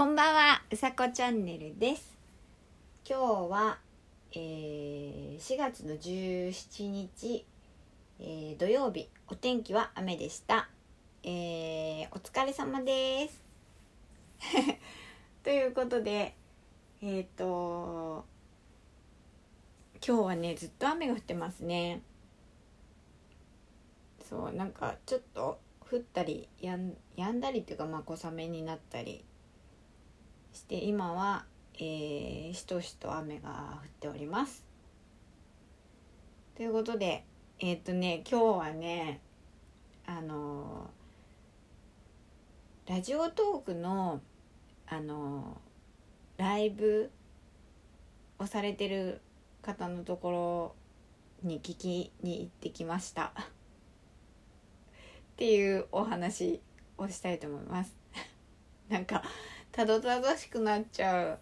こんばんは、うさこチャンネルです。今日は、えー4月の17日、えー土曜日、お天気は雨でした。えーお疲れ様です。ということで、えっ、と、今日はね、ずっと雨が降ってますね。そう、なんかちょっと降ったりやんやんだりっていうか、まあ小雨になったりして今は、えー、しとしと雨が降っております。ということでえっ、とね今日はねあのラジオトークのあのライブをされてる方のところに聞きに行ってきましたっていうお話をしたいと思います。なんかたどたどしくなっちゃう。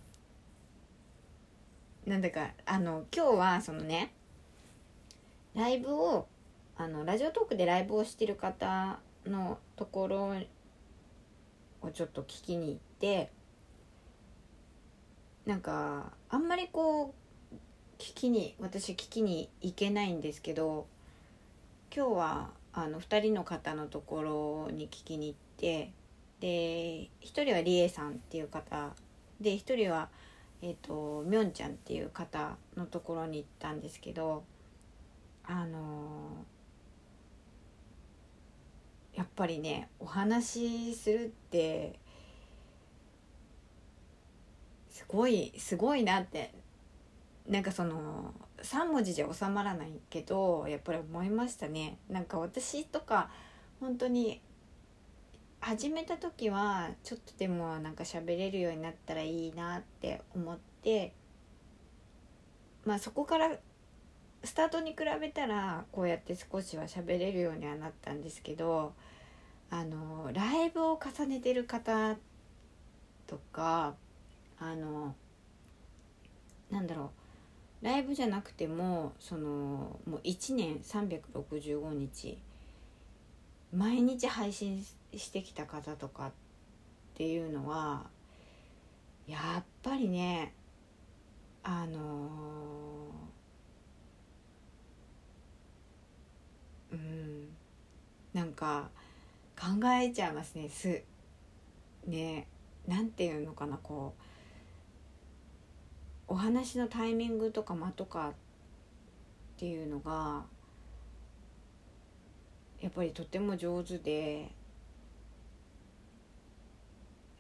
なんだかあの今日はそのねライブをあのラジオトークでライブをしてる方のところをちょっと聞きに行ってなんかあんまりこう聞きに私聞きに行けないんですけど今日はあの2人の方のところに聞きに行ってで一人はりえさんっていう方で一人はえっ、とみょんちゃんっていう方のところに行ったんですけどあのやっぱりねお話しするってすごいすごいなってなんかその3文字じゃ収まらないけどやっぱり思いましたね。なんか私とか本当に始めた時はちょっとでもなんか喋れるようになったらいいなって思ってまあそこからスタートに比べたらこうやって少しは喋れるようにはなったんですけどあのライブを重ねてる方とかあのなんだろうライブじゃなくてもそのもう1年365日毎日配信してきた方とかっていうのはやっぱりねあのうんなんか考えちゃいますねすねなんていうのかなこうお話のタイミングとか間とかっていうのがやっぱりとても上手で、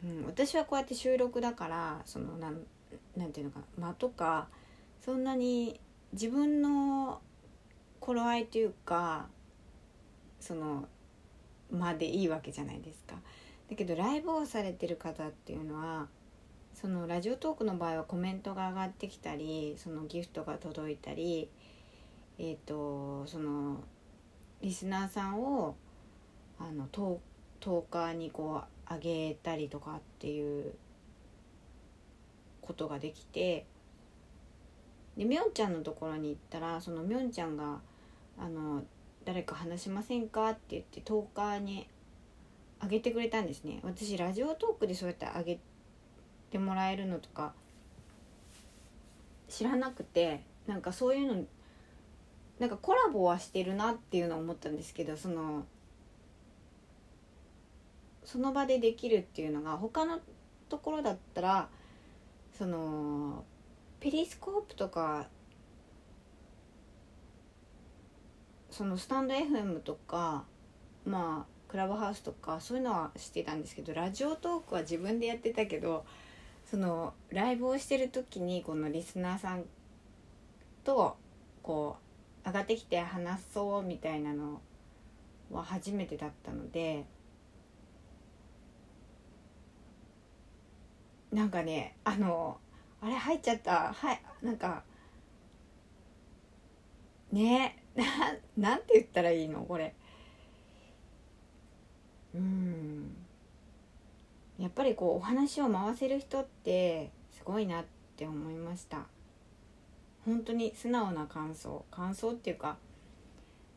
うん、私はこうやって収録だからそのなんなんていうのか間とかそんなに自分の頃合いというかその間でいいわけじゃないですか。だけどライブをされてる方っていうのはそのラジオトークの場合はコメントが上がってきたりそのギフトが届いたりえっ、とそのリスナーさんをあのトーカーにこう上げたりとかっていうことができてでみょんちゃんのところに行ったらそのみょんちゃんがあの「誰か話しませんか?」って言ってトーカーに上げてくれたんですね私ラジオトークでそうやって上げてもらえるのとか知らなくてなんかそういうのなんかコラボはしてるなっていうのを思ったんですけどそのその場でできるっていうのが他のところだったらそのペリスコープとかそのスタンド FM とかまあクラブハウスとかそういうのはしてたんですけどラジオトークは自分でやってたけどそのライブをしてる時にこのリスナーさんとこう上がってきて話そうみたいなのは初めてだったのでなんかねあのあれ入っちゃった。はいなんかねな なんて言ったらいいの？これ。うん。やっぱりこうお話を回せる人ってすごいなって思いました。本当に素直な感想。感想っていうか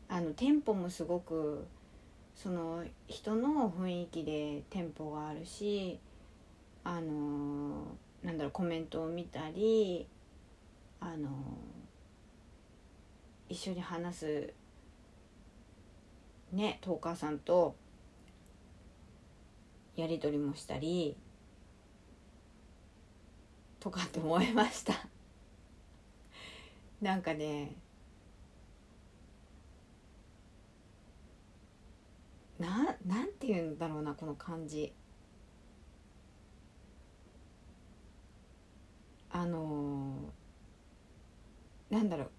あのテンポもすごくその人の雰囲気でテンポがあるしあのなんだろうコメントを見たりあの一緒に話すねトーカーさんとやり取りもしたりとかって思いました。なんかねななんて言うんだろうなこの感じ。あのーなんだろう。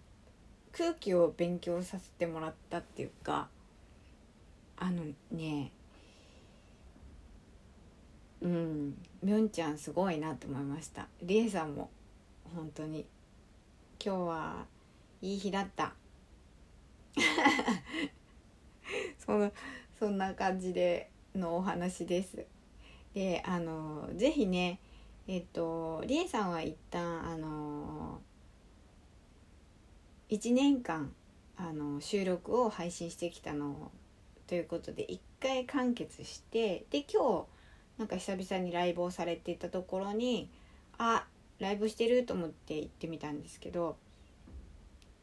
空気を勉強させてもらったっていうかあのねうんみょんちゃんすごいなって思いました。りえさんも本当に。今日はいい日だった。そのそんな感じでのお話です。であのぜひねえっとりえさんは一旦あの1年間あの収録を配信してきたのということで一回完結してで今日なんか久々にライブをされていたところにあライブしてると思って行ってみたんですけど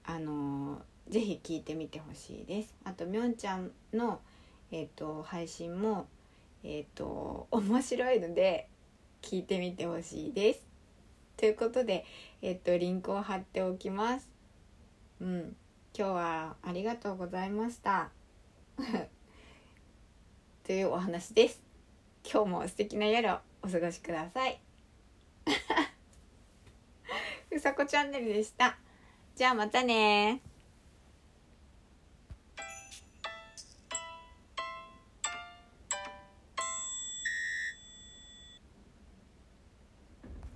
あのぜひ聞いてみてほしいです。あとみょんちゃんの、えー、と配信もえっ、と面白いので聞いてみてほしいです。ということでえっ、とリンクを貼っておきます。うん。今日はありがとうございました。というお話です。今日も素敵な夜をお過ごしください。うさこチャンネルでした。じゃあまたね